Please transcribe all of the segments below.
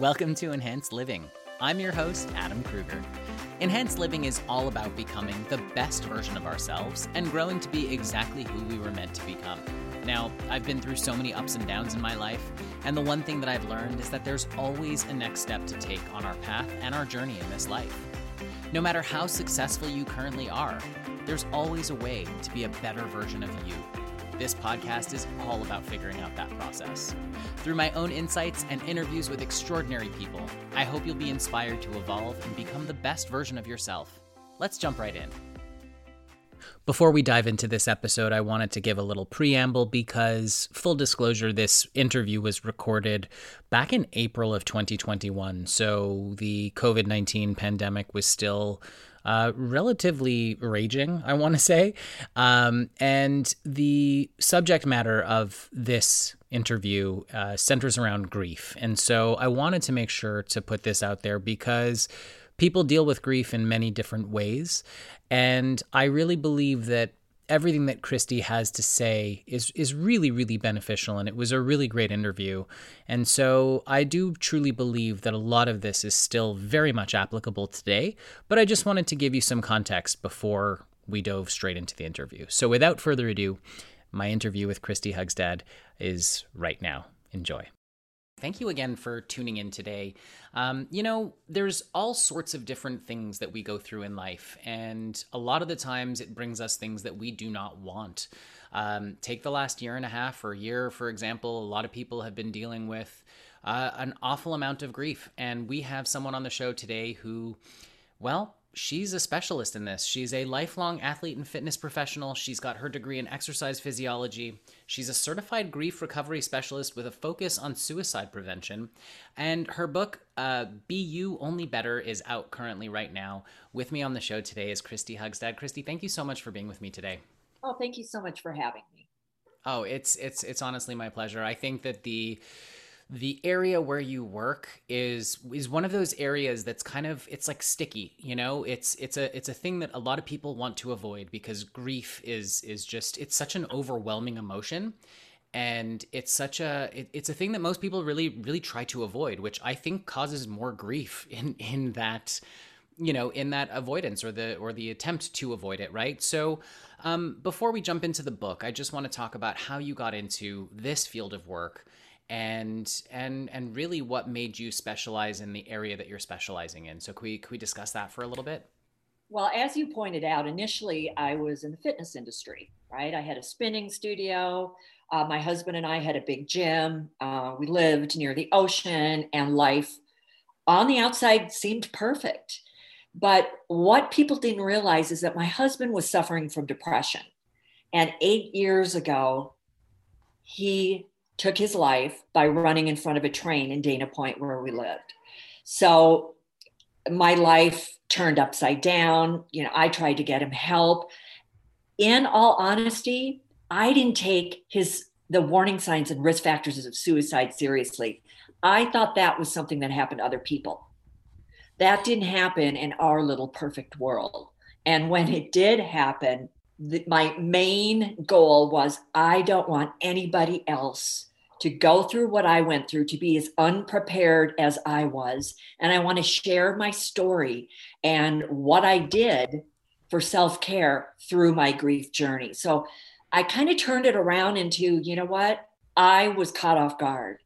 Welcome to Enhanced Living. I'm your host, Adam Kruger. Enhanced Living is all about becoming the best version of ourselves and growing to be exactly who we were meant to become. Now, I've been through so many ups and downs in my life, and the one thing that I've learned is that there's always a next step to take on our path and our journey in this life. No matter how successful you currently are, there's always a way to be a better version of you. This podcast is all about figuring out that process. Through my own insights and interviews with extraordinary people, I hope you'll be inspired to evolve and become the best version of yourself. Let's jump right in. Before we dive into this episode, I wanted to give a little preamble because, full disclosure, this interview was recorded back in April of 2021. So the COVID 19 pandemic was still uh, relatively raging, I want to say. Um, and the subject matter of this interview uh, centers around grief. And so I wanted to make sure to put this out there because people deal with grief in many different ways. And I really believe that everything that Kristi has to say is is really really beneficial and it was a really great interview. And so I do truly believe that a lot of this is still very much applicable today, but I just wanted to give you some context before we dove straight into the interview. So without further ado, my interview with Kristi Hugstad is right now. Enjoy. Thank you again for tuning in today. Um, you know, there's all sorts of different things that we go through in life, and a lot of the times it brings us things that we do not want. Um, take the last year and a half or year, for example, a lot of people have been dealing with uh, an awful amount of grief, and we have someone on the show today who, well, she's a specialist in this. She's a lifelong athlete and fitness professional. She's got her degree in exercise physiology. She's a certified grief recovery specialist with a focus on suicide prevention. And her book, uh, Be You Only Better, is out currently right now. With me on the show today is Kristi Hugstad. Kristi, thank you so much for being with me today. Oh, thank you so much for having me. Oh, it's it's it's honestly my pleasure. I think that the the area where you work is is one of those areas that's kind of it's like sticky you know? It's it's a it's a thing that a lot of people want to avoid because grief is is just it's such an overwhelming emotion. And it's such a it, it's a thing that most people really really try to avoid which i think causes more grief in in that you know in that avoidance or the or the attempt to avoid it right? So um, before we jump into the book i just want to talk about how you got into this field of work and and and really what made you specialize in the area that you're specializing in. So can we can we discuss that for a little bit? Well, as you pointed out, initially I was in the fitness industry, right? I had a spinning studio. Uh, my husband and I had a big gym. Uh, we lived near the ocean, and life on the outside seemed perfect. But what people didn't realize is that my husband was suffering from depression. And eight years ago, he took his life by running in front of a train in Dana Point where we lived. So my life turned upside down. You know, I tried to get him help. In all honesty, I didn't take his the warning signs and risk factors of suicide seriously. I thought that was something that happened to other people. That didn't happen in our little perfect world. And when it did happen, the, my main goal was I don't want anybody else to go through what I went through, to be as unprepared as I was. And I want to share my story and what I did for self care through my grief journey. So I kind of turned it around into, you know what? I was caught off guard.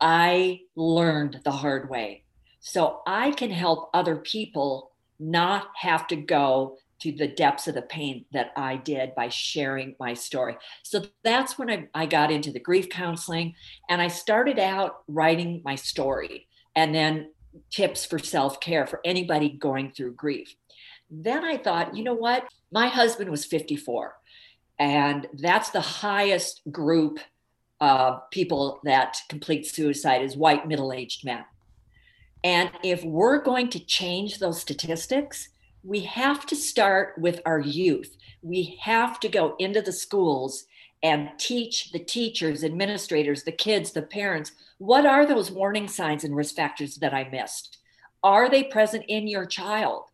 I learned the hard way. So I can help other people not have to go to the depths of the pain that I did by sharing my story. So that's when I, I got into the grief counseling and I started out writing my story and then tips for self care for anybody going through grief. Then I thought, you know what? My husband was 54, and that's the highest group of people that complete suicide is white middle aged men. And if we're going to change those statistics, we have to start with our youth. We have to go into the schools and teach the teachers, administrators, the kids, the parents what are those warning signs and risk factors that I missed? Are they present in your child?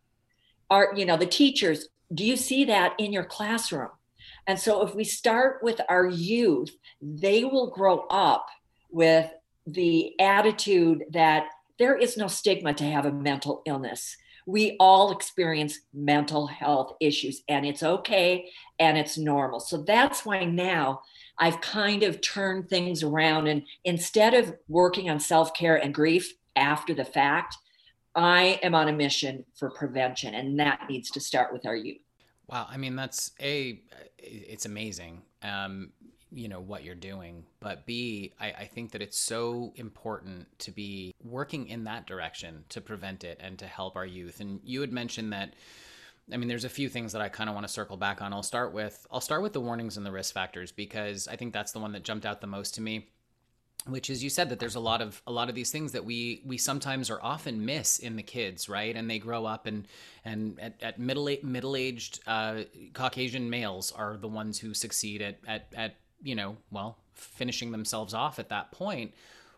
Are, you know, the teachers, do you see that in your classroom? And so if we start with our youth, they will grow up with the attitude that there is no stigma to have a mental illness. We all experience mental health issues, and it's okay and it's normal. So that's why now I've kind of turned things around. And instead of working on self care and grief after the fact, I am on a mission for prevention, and that needs to start with our youth. Wow, I mean that's a, it's amazing. Um, you know what you're doing but b I, I think that it's so important to be working in that direction to prevent it and to help our youth and you had mentioned that I mean, there's a few things that I kind of want to circle back on. I'll start with I'll start with the warnings and the risk factors because I think that's the one that jumped out the most to me which is you said that there's a lot of a lot of these things that we we sometimes or often miss in the kids right and they grow up and and at, at middle middle aged uh, caucasian males are the ones who succeed at at at you know, well, finishing themselves off at that point.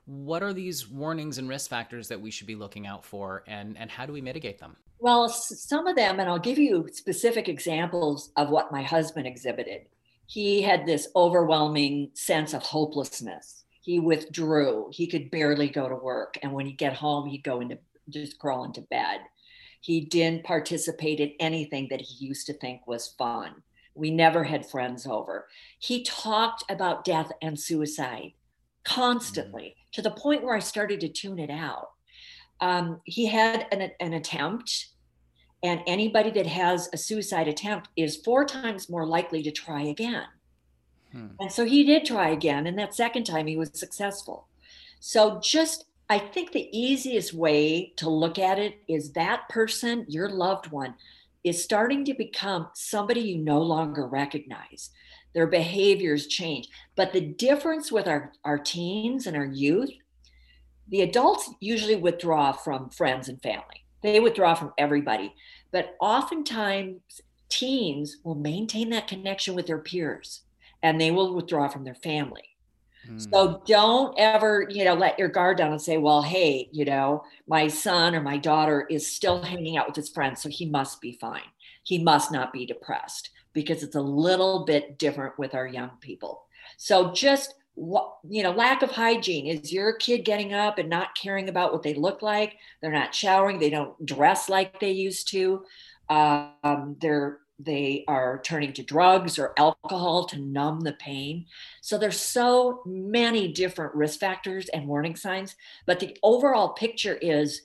What are these warnings and risk factors that we should be looking out for, and, and how do we mitigate them? Well, some of them, and I'll give you specific examples of what my husband exhibited. He had this overwhelming sense of hopelessness. He withdrew. He could barely go to work. And when he'd get home, he'd go into just crawl into bed. He didn't participate in anything that he used to think was fun. We never had friends over. He talked about death and suicide constantly mm-hmm. to the point where I started to tune it out. Um, he had an, an attempt, and anybody that has a suicide attempt is four times more likely to try again. Hmm. And so he did try again, and that second time he was successful. So just I think the easiest way to look at it is that person, your loved one, is starting to become somebody you no longer recognize. Their behaviors change. But the difference with our, our teens and our youth, the adults usually withdraw from friends and family, they withdraw from everybody. But oftentimes, teens will maintain that connection with their peers and they will withdraw from their family. So hmm. don't ever, you know, let your guard down and say, well, hey, you know, my son or my daughter is still hanging out with his friends, so he must be fine. He must not be depressed because it's a little bit different with our young people. So just what you know lack of hygiene is your kid getting up and not caring about what they look like they're not showering they don't dress like they used to um, they're they are turning to drugs or alcohol to numb the pain. So there's so many different risk factors and warning signs, but the overall picture is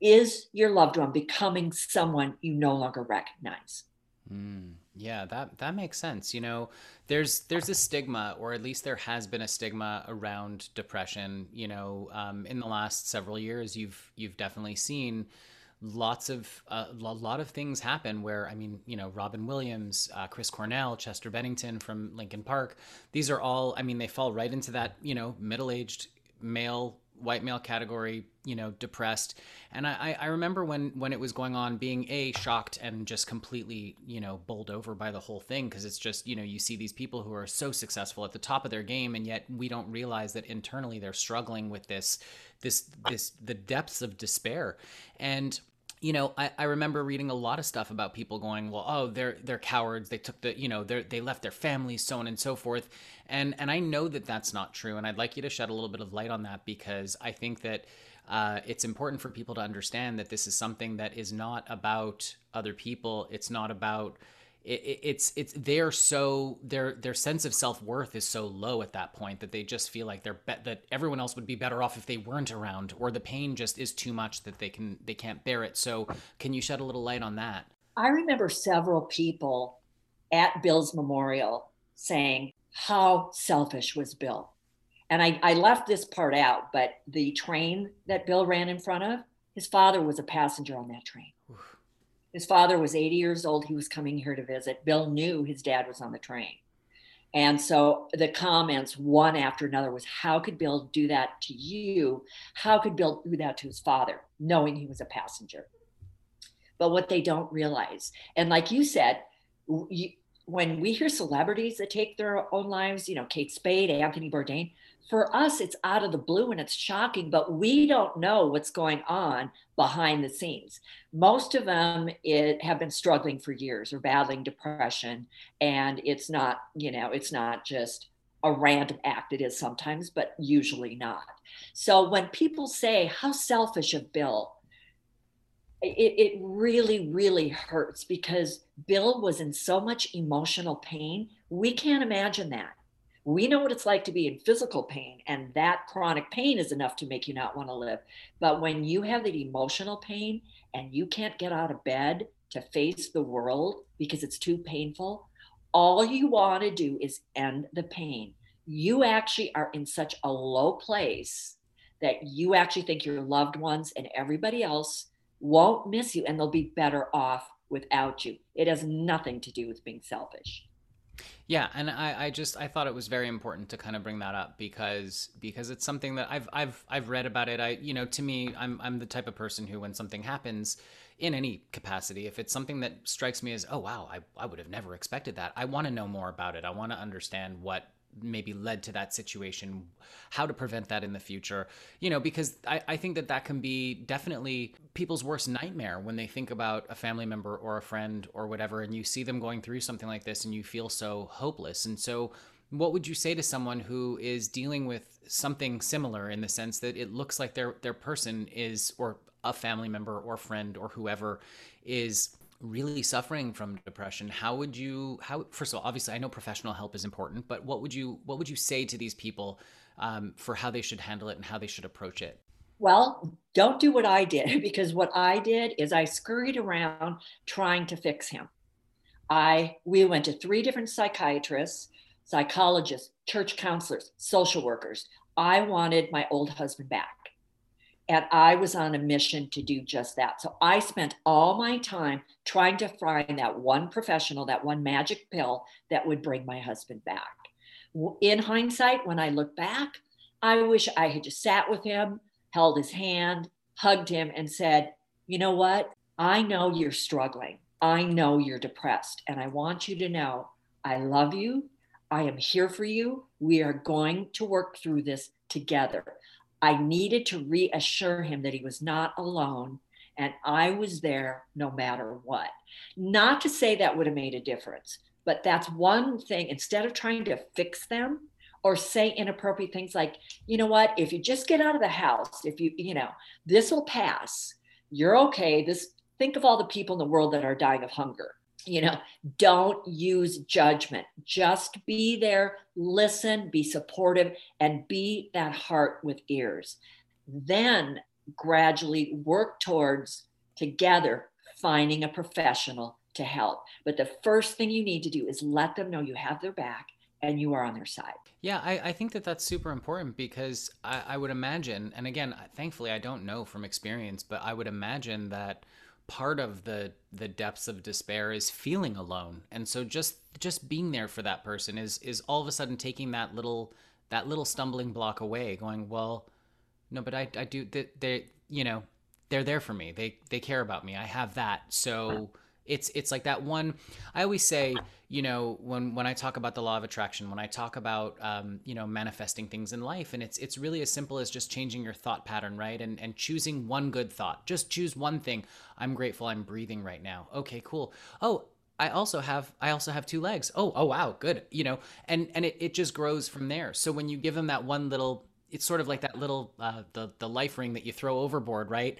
is your loved one becoming someone you no longer recognize? Mm, yeah, that that makes sense. You know, there's there's a stigma, or at least there has been a stigma around depression. You know, um, in the last several years, you've you've definitely seen lots of uh, a lot of things happen where I mean, you know, Robin Williams, uh, Chris Cornell, Chester Bennington from Linkin Park. These are all, I mean, they fall right into that you know middle-aged male white male category you know depressed and i i remember when when it was going on being a shocked and just completely you know bowled over by the whole thing because it's just you know you see these people who are so successful at the top of their game and yet we don't realize that internally they're struggling with this this this the depths of despair and you know, I, I remember reading a lot of stuff about people going, well, oh, they're they're cowards. They took the, you know, they they left their families, so on and so forth. And and I know that that's not true. And I'd like you to shed a little bit of light on that because I think that uh, it's important for people to understand that this is something that is not about other people. It's not about it, it's it's they're so their their sense of self-worth is so low at that point that they just feel like they're be- that everyone else would be better off if they weren't around or the pain just is too much that they can they can't bear it. So can you shed a little light on that? I remember several people at bill's memorial saying how selfish was bill. And I, I left this part out but the train that bill ran in front of his father was a passenger on that train. Oof his father was 80 years old. He was coming here to visit. Bill knew his dad was on the train. And so the comments, one after another, was how could Bill do that to you? How could Bill do that to his father, knowing he was a passenger? But what they don't realize, and like you said, you, when we hear celebrities that take their own lives, you know, Kate Spade, Anthony Bourdain, for us, it's out of the blue and it's shocking, but we don't know what's going on behind the scenes. Most of them it, have been struggling for years or battling depression, and it's not, you know, it's not just a random act. It is sometimes, but usually not. So when people say, How selfish of Bill, it, it really, really hurts because Bill was in so much emotional pain. We can't imagine that. We know what it's like to be in physical pain, and that chronic pain is enough to make you not want to live. But when you have that emotional pain and you can't get out of bed to face the world because it's too painful, all you want to do is end the pain. You actually are in such a low place that you actually think your loved ones and everybody else won't miss you and they'll be better off without you. It has nothing to do with being selfish. Yeah, and I, I just I thought it was very important to kind of bring that up because because it's something that I've I've I've read about it. I you know to me I'm I'm the type of person who when something happens in any capacity, if it's something that strikes me as oh wow I I would have never expected that. I want to know more about it. I want to understand what maybe led to that situation how to prevent that in the future. You know because I, I think that that can be definitely people's worst nightmare when they think about a family member or a friend or whatever and you see them going through something like this and you feel so hopeless. And so what would you say to someone who is dealing with something similar in the sense that it looks like their their person is or a family member or friend or whoever is really suffering from depression how would you how first of all obviously i know professional help is important but what would you what would you say to these people um, for how they should handle it and how they should approach it? Well don't do what i did because what i did is i scurried around trying to fix him. I we went to three different psychiatrists psychologists church counselors social workers. I wanted my old husband back and I was on a mission to do just that. So I spent all my time trying to find that one professional, that one magic pill that would bring my husband back. In hindsight, when I look back, I wish I had just sat with him, held his hand, hugged him, and said, You know what? I know you're struggling. I know you're depressed. And I want you to know I love you. I am here for you. We are going to work through this together. I needed to reassure him that he was not alone and I was there no matter what. Not to say that would have made a difference, but that's one thing. Instead of trying to fix them or say inappropriate things like, you know what, if you just get out of the house, if you, you know, this will pass, you're okay. This, think of all the people in the world that are dying of hunger you know don't use judgment. Just be there listen be supportive and be that heart with ears. Then gradually work towards together finding a professional to help. But the first thing you need to do is let them know you have their back and you are on their side. Yeah, I, I think that that's super important because I, I would imagine, and again, thankfully, I don't know from experience, but I would imagine that part of the the depths of despair is feeling alone. And so just just being there for that person is is all of a sudden taking that little that little stumbling block away going well no but i i do they, they you know they're there for me. They they care about me. I have that. So it's it's like that one i always say you know when when i talk about the law of attraction when i talk about um, you know manifesting things in life and it's it's really as simple as just changing your thought pattern right and and choosing one good thought just choose one thing i'm grateful i'm breathing right now okay cool oh I also have I also have two legs. Oh, oh wow, good. You know, and and it, it just grows from there. So when you give them that one little it's sort of like that little uh, the the life ring that you throw overboard, right?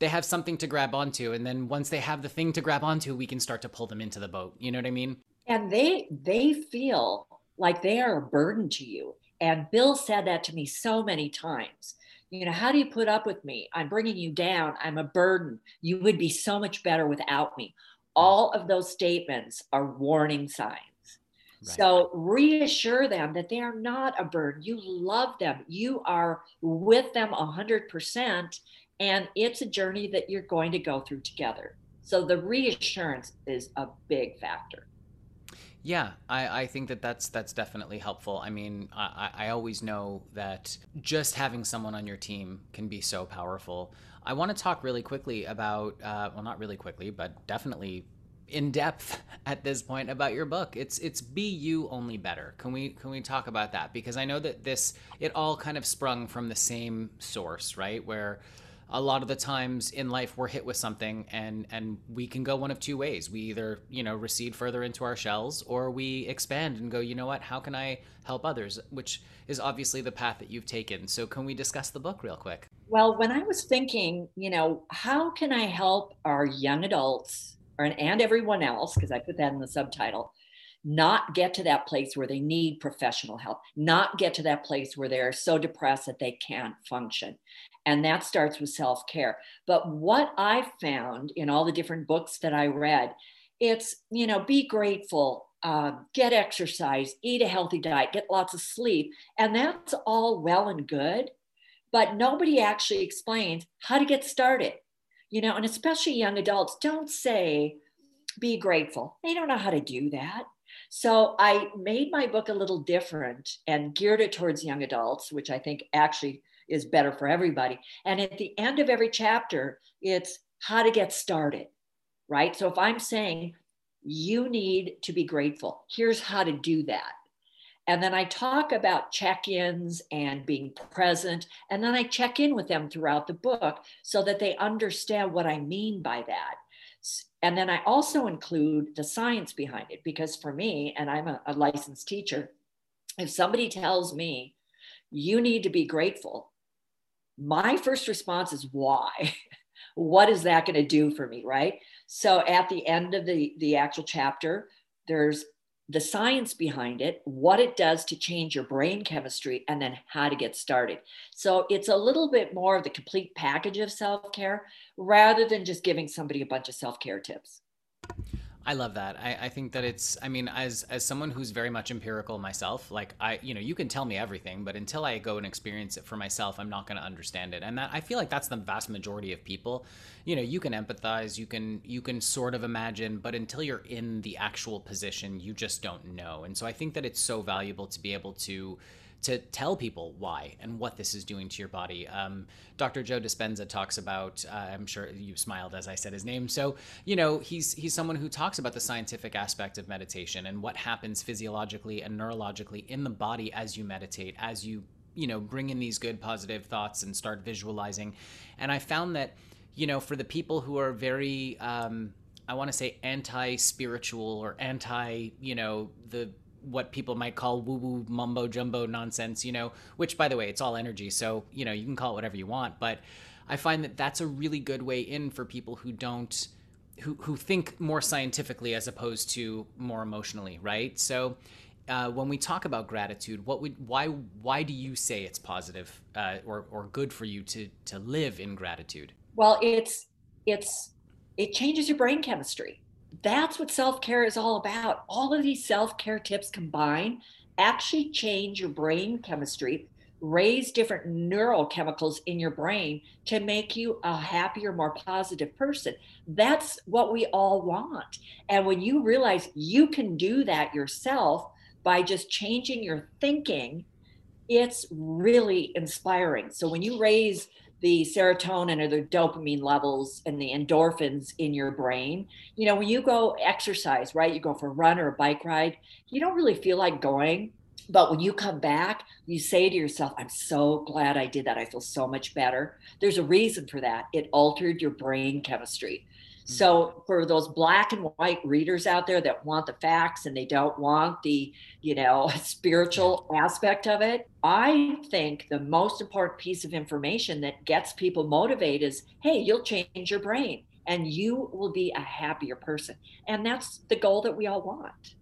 They have something to grab onto and then once they have the thing to grab onto we can start to pull them into the boat. You know what i mean? And they they feel like they are a burden to you. And bill said that to me so many times. You know how do you put up with me? I'm bringing you down. I'm a burden. You would be so much better without me. All of those statements are warning signs. Right. So reassure them that they are not a burden. You love them. You are with them 100%. And it's a journey that you're going to go through together. So the reassurance is a big factor. Yeah, I, I think that that's that's definitely helpful. I mean, I, I always know that just having someone on your team can be so powerful. I want to talk really quickly about, uh, well, not really quickly, but definitely in depth at this point about your book. It's it's be you only better. Can we can we talk about that? Because I know that this it all kind of sprung from the same source, right? Where a lot of the times in life we're hit with something and and we can go one of two ways. We either you know recede further into our shells or we expand and go you know what? How can i help others? Which is obviously the path that you've taken. So can we discuss the book real quick? Well when i was thinking you know how can i help our young adults and everyone else because i put that in the subtitle not get to that place where they need professional help, not get to that place where they're so depressed that they can't function. And that starts with self care. But what I found in all the different books that I read, it's, you know, be grateful, uh, get exercise, eat a healthy diet, get lots of sleep. And that's all well and good. But nobody actually explains how to get started. You know, and especially young adults don't say, be grateful. They don't know how to do that. So I made my book a little different and geared it towards young adults, which I think actually is better for everybody. And at the end of every chapter, it's how to get started, right? So if I'm saying you need to be grateful, here's how to do that. And then I talk about check ins and being present. And then I check in with them throughout the book so that they understand what I mean by that. And then I also include the science behind it because for me, and I'm a, a licensed teacher, if somebody tells me you need to be grateful, my first response is why? what is that going to do for me? Right. So at the end of the, the actual chapter, there's the science behind it, what it does to change your brain chemistry, and then how to get started. So it's a little bit more of the complete package of self care rather than just giving somebody a bunch of self care tips. I love that. I, I think that it's. I mean, as as someone who's very much empirical myself, like I, you know, you can tell me everything, but until I go and experience it for myself, I'm not going to understand it. And that I feel like that's the vast majority of people. You know, you can empathize, you can you can sort of imagine, but until you're in the actual position, you just don't know. And so I think that it's so valuable to be able to to tell people why and what this is doing to your body. Um, Dr. Joe Dispenza talks about. Uh, I'm sure you smiled as I said his name. So you know he's he's someone who talks about the scientific aspect of meditation and what happens physiologically and neurologically in the body as you meditate, as you you know bring in these good positive thoughts and start visualizing. And I found that you know for the people who are very um, I want to say anti-spiritual or anti, you know, the what people might call woo woo mumbo jumbo nonsense, you know, which by the way, it's all energy. So, you know, you can call it whatever you want. But I find that that's a really good way in for people who don't, who, who think more scientifically as opposed to more emotionally, right? So, uh, when we talk about gratitude, what would why why do you say it's positive uh, or or good for you to to live in gratitude? Well, it's it's it changes your brain chemistry that's what self care is all about. All of these self care tips combined actually change your brain chemistry, raise different neurochemicals in your brain to make you a happier, more positive person. That's what we all want. And when you realize you can do that yourself by just changing your thinking, it's really inspiring. So when you raise the serotonin or the dopamine levels and the endorphins in your brain. You know, when you go exercise, right? You go for a run or a bike ride, you don't really feel like going. But when you come back, you say to yourself, I'm so glad I did that. I feel so much better. There's a reason for that. It altered your brain chemistry. So for those black and white readers out there that want the facts and they don't want the, you know, spiritual aspect of it, I think the most important piece of information that gets people motivated is, hey, you'll change your brain and you will be a happier person. And that's the goal that we all want.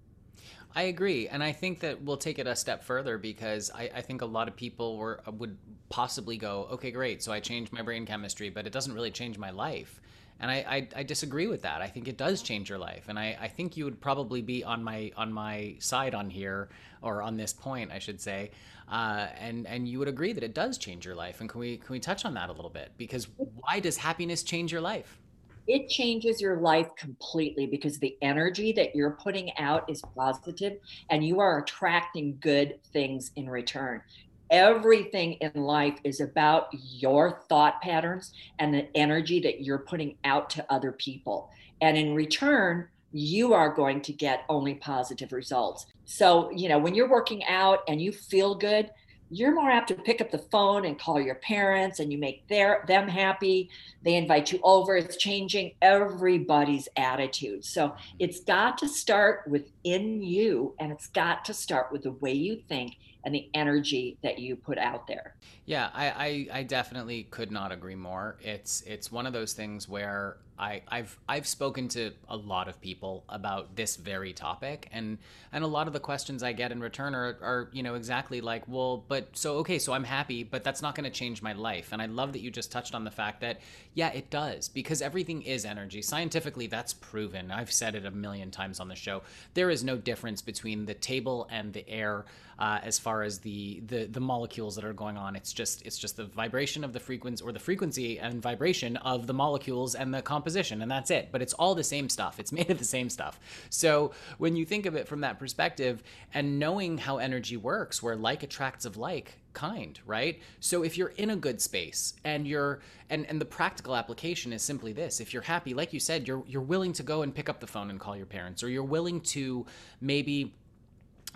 I agree, and I think that we'll take it a step further because I, I, think a lot of people were would possibly go, okay, great, so I changed my brain chemistry, but it doesn't really change my life. And I, I, I, disagree with that. I think it does change your life, and I, I think you would probably be on my on my side on here or on this point, I should say, uh, and and you would agree that it does change your life. And can we can we touch on that a little bit? Because why does happiness change your life? It changes your life completely because the energy that you're putting out is positive, and you are attracting good things in return everything in life is about your thought patterns and the energy that you're putting out to other people. And in return, you are going to get only positive results. So, you know, when you're working out and you feel good, you're more apt to pick up the phone and call your parents and you make their them happy they invite you over it's changing everybody's attitude so it's got to start within you and it's got to start with the way you think and the energy that you put out there. Yeah I, I, I definitely could not agree more. It's it's one of those things where I, I've I've spoken to a lot of people about this very topic, and and a lot of the questions I get in return are, are you know exactly like, well, but so okay, so I'm happy, but that's not going to change my life. And I love that you just touched on the fact that yeah, it does because everything is energy. Scientifically, that's proven. I've said it a million times on the show. There is no difference between the table and the air uh, as far as the, the the molecules that are going on. It's just it's just the vibration of the frequency or the frequency and vibration of the molecules and the composition, and that's it. But it's all the same stuff. It's made of the same stuff. So when you think of it from that perspective and knowing how energy works, where like attracts of like, kind right so if you're in a good space and you're and and the practical application is simply this if you're happy like you said you're you're willing to go and pick up the phone and call your parents or you're willing to maybe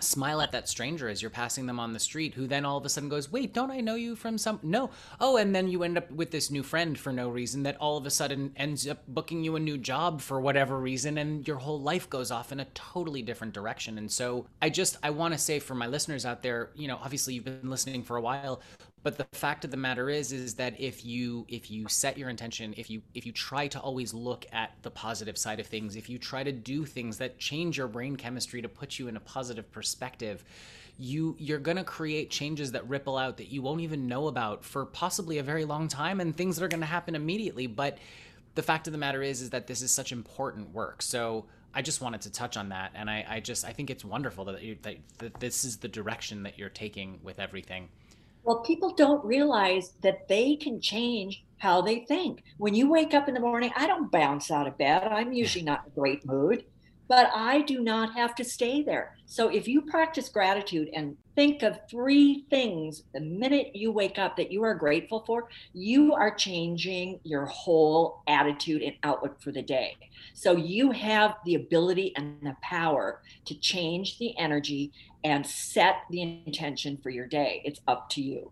smile at that stranger as you're passing them on the street who then all of a sudden goes wait don't i know you from some no. Oh and then you end up with this new friend for no reason that all of a sudden ends up booking you a new job for whatever reason and your whole life goes off in a totally different direction. And so i just i want to say for my listeners out there you know obviously you've been listening for a while but the fact of the matter is is that if you if you set your intention if you if you try to always look at the positive side of things if you try to do things that change your brain chemistry to put you in a positive perspective you you're going to create changes that ripple out that you won't even know about for possibly a very long time and things that are going to happen immediately. But the fact of the matter is is that this is such important work. So I just wanted to touch on that, and I, I just I think it's wonderful that, you, that that this is the direction that you're taking with everything. Well, people don't realize that they can change how they think. When you wake up in the morning, I don't bounce out of bed. I'm usually not in a great mood, but I do not have to stay there. So if you practice gratitude and think of three things the minute you wake up that you are grateful for, you are changing your whole attitude and outlook for the day. So you have the ability and the power to change the energy and set the intention for your day. It's up to you.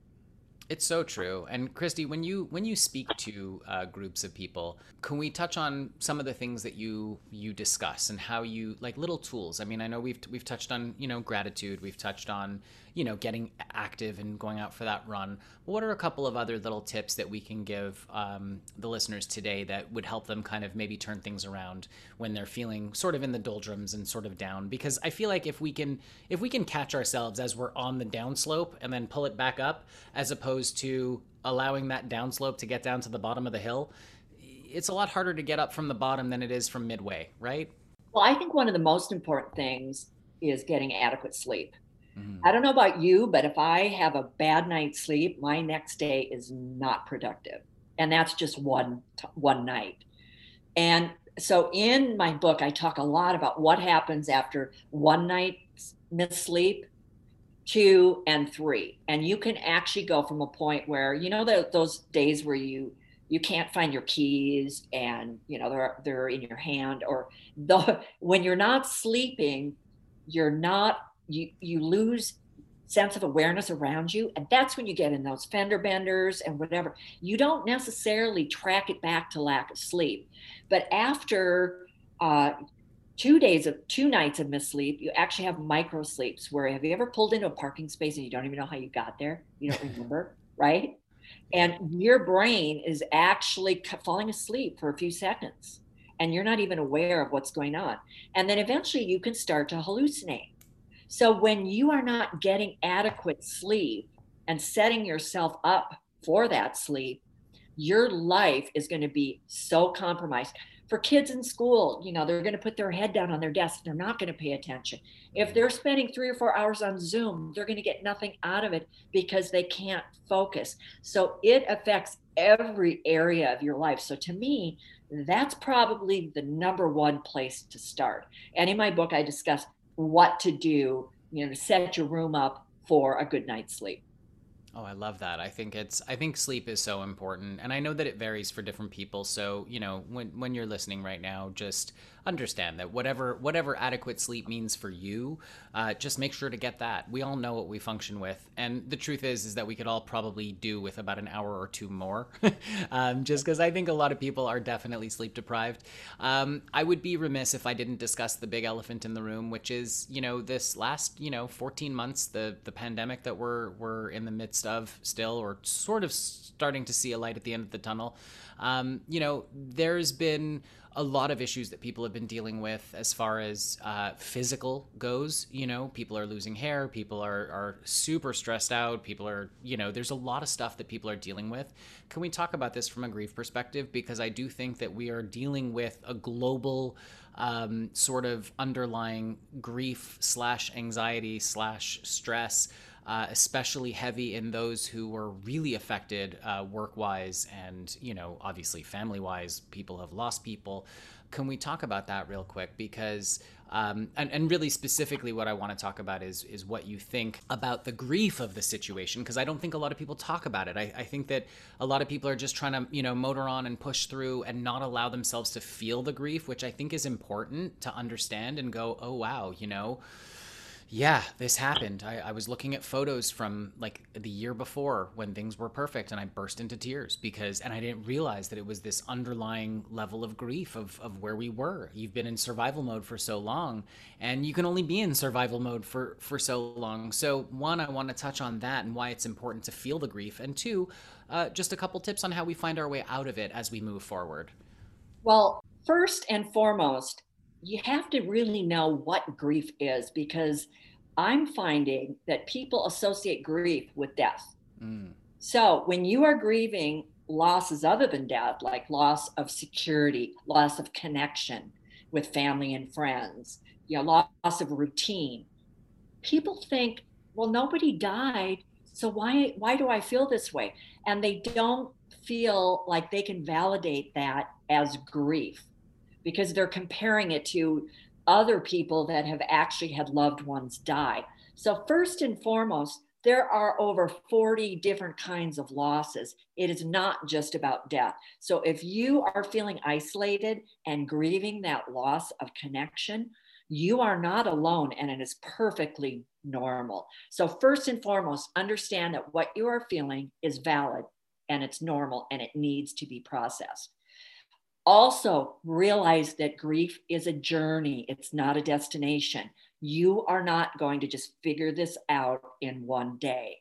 It's so true. And Kristi, when you when you speak to uh, groups of people, can we touch on some of the things that you you discuss and how you like little tools? I mean, I know we've we've touched on you know gratitude, we've touched on you know getting active and going out for that run. What are a couple of other little tips that we can give um, the listeners today that would help them kind of maybe turn things around when they're feeling sort of in the doldrums and sort of down? Because I feel like if we can if we can catch ourselves as we're on the downslope and then pull it back up, as opposed to allowing that downslope to get down to the bottom of the hill, it's a lot harder to get up from the bottom than it is from midway, right? Well, I think one of the most important things is getting adequate sleep. Mm-hmm. I don't know about you, but if I have a bad night's sleep, my next day is not productive. And that's just one one night. And so in my book I talk a lot about what happens after one night's missed sleep, two and three. And you can actually go from a point where you know the, those days where you you can't find your keys and you know they're they're in your hand or the when you're not sleeping you're not you you lose sense of awareness around you and that's when you get in those fender benders and whatever. You don't necessarily track it back to lack of sleep but after uh, two days of two nights of missed sleep you actually have micro sleeps where have you ever pulled into a parking space and you don't even know how you got there? You don't remember right? And your brain is actually falling asleep for a few seconds and you're not even aware of what's going on. And then eventually you can start to hallucinate so when you are not getting adequate sleep and setting yourself up for that sleep, your life is going to be so compromised. For kids in school, you know, they're going to put their head down on their desk. They're not going to pay attention. If they're spending three or four hours on Zoom, they're going to get nothing out of it because they can't focus. So it affects every area of your life. So to me, that's probably the number one place to start. And in my book, I discuss what to do, you know, to set your room up for a good night's sleep. Oh, I love that. I think it's I think sleep is so important and I know that it varies for different people. So, you know, when when you're listening right now, just understand that whatever whatever adequate sleep means for you, uh, just make sure to get that. We all know what we function with, and the truth is is that we could all probably do with about an hour or two more, um, just because I think a lot of people are definitely sleep deprived. Um, I would be remiss if I didn't discuss the big elephant in the room, which is you know this last you know 14 months, the the pandemic that we're we're in the midst of still, or sort of starting to see a light at the end of the tunnel. Um, you know, there's been a lot of issues that people have been dealing with as far as uh, physical goes. You know, people are losing hair, people are, are super stressed out, people are, you know, there's a lot of stuff that people are dealing with. Can we talk about this from a grief perspective? Because I do think that we are dealing with a global um, sort of underlying grief slash anxiety slash stress uh, especially heavy in those who were really affected uh, work wise and, you know, obviously family wise. People have lost people. Can we talk about that real quick? Because um, and, and really specifically what I want to talk about is is what you think about the grief of the situation because I don't think a lot of people talk about it. I, I think that a lot of people are just trying to you know motor on and push through and not allow themselves to feel the grief, which I think is important to understand and go, oh wow, you know yeah, this happened. I, I, was looking at photos from like the year before when things were perfect, and I burst into tears because, and I didn't realize that it was this underlying level of grief of, of where we were. You've been in survival mode for so long, and you can only be in survival mode for, for so long. So, one, I want to touch on that and why it's important to feel the grief, and two, uh, just a couple tips on how we find our way out of it as we move forward. Well, first and foremost, you have to really know what grief is because I'm finding that people associate grief with death. Mm. So when you are grieving losses other than death, like loss of security, loss of connection with family and friends, you know, loss of routine, people think, well, nobody died. So why why do I feel this way? And they don't feel like they can validate that as grief because they're comparing it to other people that have actually had loved ones die. So, first and foremost, there are over 40 different kinds of losses. It is not just about death. So, if you are feeling isolated and grieving that loss of connection, you are not alone and it is perfectly normal. So, first and foremost, understand that what you are feeling is valid and it's normal and it needs to be processed. Also, realize that grief is a journey, it's not a destination. You are not going to just figure this out in one day.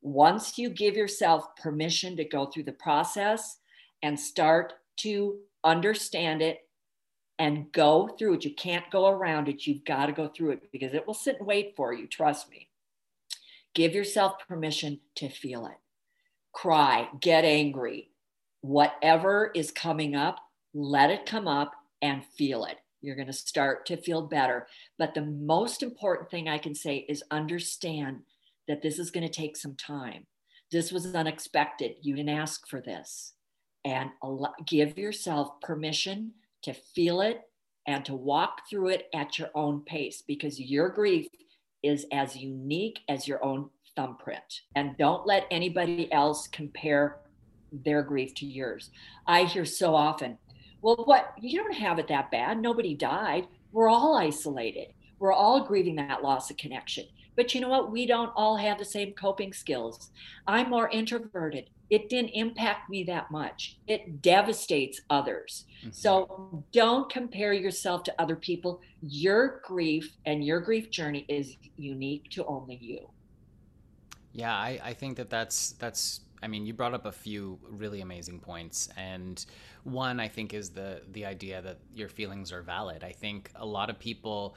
Once you give yourself permission to go through the process and start to understand it and go through it, you can't go around it. You've got to go through it because it will sit and wait for you. Trust me. Give yourself permission to feel it. Cry, get angry, whatever is coming up, let it come up and feel it. You're going to start to feel better. But the most important thing I can say is understand that this is going to take some time. This was unexpected. You didn't ask for this. And give yourself permission to feel it and to walk through it at your own pace because your grief is as unique as your own thumbprint. And don't let anybody else compare their grief to yours. I hear so often, well, what you don't have it that bad. Nobody died. We're all isolated. We're all grieving that loss of connection. But you know what? We don't all have the same coping skills. I'm more introverted. It didn't impact me that much. It devastates others. Mm-hmm. So don't compare yourself to other people. Your grief and your grief journey is unique to only you. Yeah, I, I think that that's that's I mean, you brought up a few really amazing points, and one I think is the the idea that your feelings are valid. I think a lot of people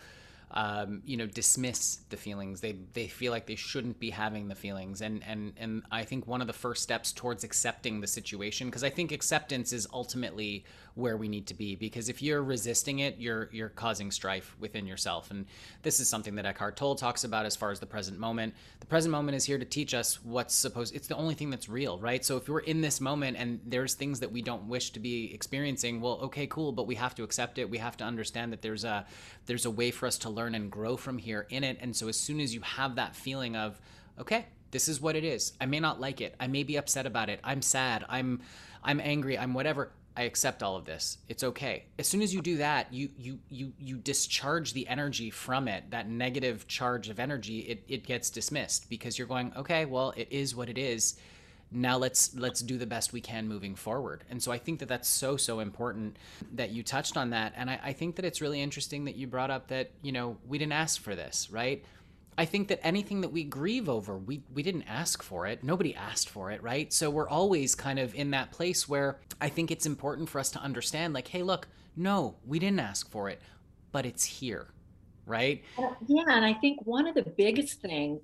um, you know dismiss the feelings they they feel like they shouldn't be having the feelings and and and i think one of the first steps towards accepting the situation because i think acceptance is ultimately where we need to be because if you're resisting it you're you're causing strife within yourself and this is something that Eckhart Tolle talks about as far as the present moment the present moment is here to teach us what's supposed it's the only thing that's real right so if we're in this moment and there's things that we don't wish to be experiencing well okay cool but we have to accept it we have to understand that there's a there's a way for us to learn and grow from here in it. And so as soon as you have that feeling of, okay, This is what it is. I may not like it. I may be upset about it. I'm sad. I'm I'm angry. I'm whatever. I accept all of this. It's okay. As soon as you do that, you you you you discharge the energy from it. That negative charge of energy, it it gets dismissed because you're going, okay, well, it is what it is. Now let's let's do the best we can moving forward. And so I think that that's so so important that you touched on that. And I, I think that it's really interesting that you brought up that you know we didn't ask for this, right? I think that anything that we grieve over, we, we didn't ask for it. Nobody asked for it, right? So we're always kind of in that place where I think it's important for us to understand, like, hey, look, no, we didn't ask for it, but it's here, right? Uh, yeah. And I think one of the biggest things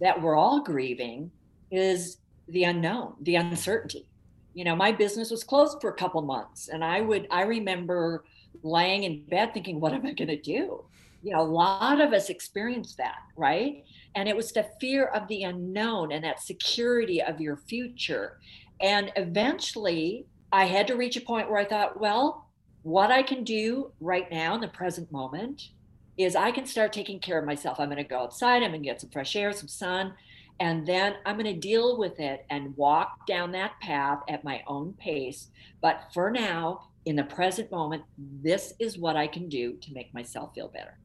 that we're all grieving is the unknown, the uncertainty. You know, my business was closed for a couple months, and I would, I remember laying in bed thinking, what am I going to do? You know, a lot of us experienced that, right? And it was the fear of the unknown and that security of your future. And eventually, I had to reach a point where I thought, well, what I can do right now in the present moment is I can start taking care of myself. I'm going to go outside, I'm going to get some fresh air, some sun, and then I'm going to deal with it and walk down that path at my own pace. But for now, in the present moment, this is what I can do to make myself feel better.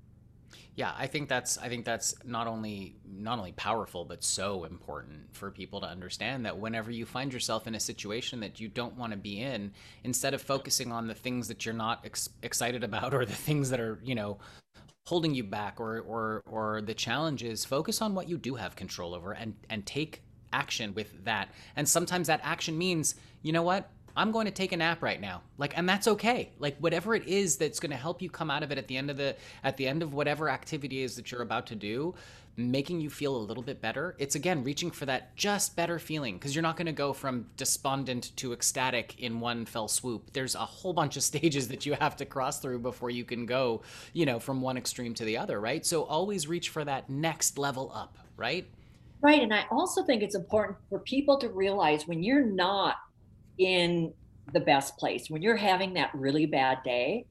Yeah, I think that's I think that's not only not only powerful but so important for people to understand that whenever you find yourself in a situation that you don't want to be in, instead of focusing on the things that you're not ex- excited about or the things that are, you know, holding you back or or or the challenges, focus on what you do have control over and and take action with that. And sometimes that action means, you know what? I'm going to take a nap right now. Like and that's okay. Like whatever it is that's going to help you come out of it at the end of the at the end of whatever activity is that you're about to do, making you feel a little bit better. It's again reaching for that just better feeling because you're not going to go from despondent to ecstatic in one fell swoop. There's a whole bunch of stages that you have to cross through before you can go, you know, from one extreme to the other, right? So always reach for that next level up, right? Right, and I also think it's important for people to realize when you're not in the best place. When you're having that really bad day,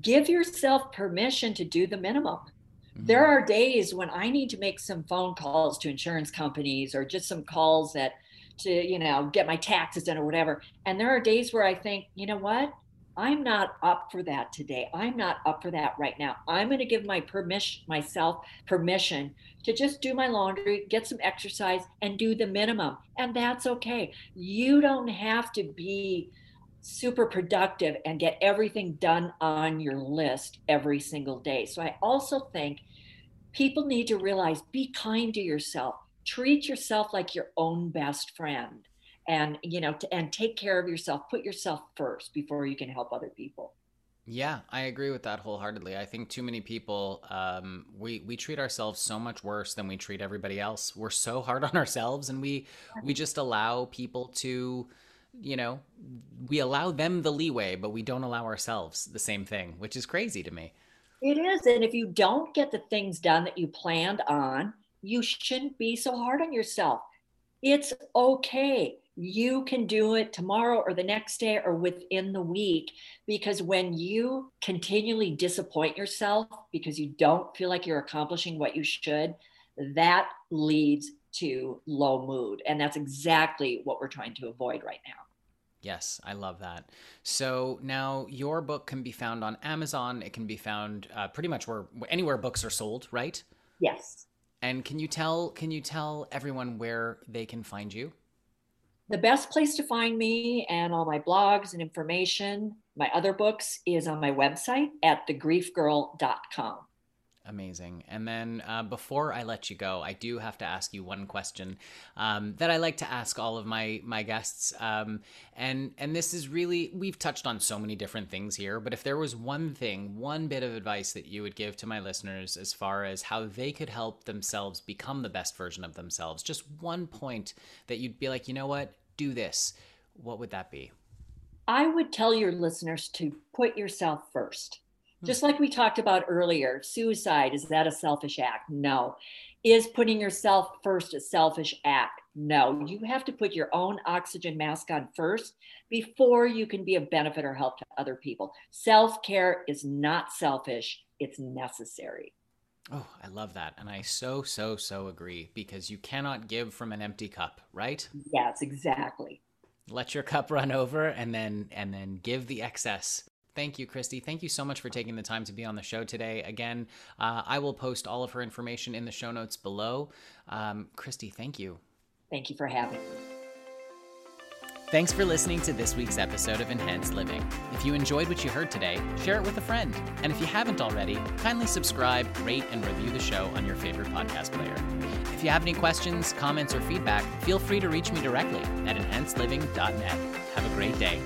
give yourself permission to do the minimum. Mm-hmm. There are days when I need to make some phone calls to insurance companies or just some calls that to, you know, get my taxes in or whatever. And there are days where I think, you know what? I'm not up for that today. I'm not up for that right now. I'm going to give my permission myself permission to just do my laundry, get some exercise and do the minimum. And that's okay. You don't have to be super productive and get everything done on your list every single day. So I also think people need to realize be kind to yourself. Treat yourself like your own best friend and you know to, and take care of yourself put yourself first before you can help other people yeah, I agree with that wholeheartedly. I think too many people um, we we treat ourselves so much worse than we treat everybody else. We're so hard on ourselves, and we we just allow people to, you know, we allow them the leeway, but we don't allow ourselves the same thing, which is crazy to me. It is, and if you don't get the things done that you planned on, you shouldn't be so hard on yourself. It's okay you can do it tomorrow or the next day or within the week. Because when you continually disappoint yourself because you don't feel like you're accomplishing what you should, that leads to low mood. And that's exactly what we're trying to avoid right now. Yes, I love that. So now your book can be found on Amazon. It can be found uh, pretty much where anywhere books are sold, right? Yes. And can you tell can you tell everyone where they can find you? The best place to find me and all my blogs and information, my other books, is on my website at thegriefgirl.com. Amazing. And then uh, before I let you go, I do have to ask you one question um, that I like to ask all of my my guests. Um, and and this is really we've touched on so many different things here, but if there was one thing, one bit of advice that you would give to my listeners as far as how they could help themselves become the best version of themselves, just one point that you'd be like, you know what, do this, what would that be? I would tell your listeners to put yourself first. Hmm. Just like we talked about earlier, suicide, is that a selfish act? No. Is putting yourself first a selfish act? No. You have to put your own oxygen mask on first before you can be a benefit or help to other people. Self care is not selfish, it's necessary. Oh, I love that. And I so, so, so agree because you cannot give from an empty cup, right? Yes, exactly. Let your cup run over and then and then give the excess. Thank you, Kristi. Thank you so much for taking the time to be on the show today. Again, uh, I will post all of her information in the show notes below. Um, Kristi, thank you. Thank you for having me. Thanks for listening to this week's episode of Enhanced Living. If you enjoyed what you heard today, share it with a friend. And if you haven't already, kindly subscribe, rate, and review the show on your favorite podcast player. If you have any questions, comments, or feedback, feel free to reach me directly at enhancedliving.net. Have a great day.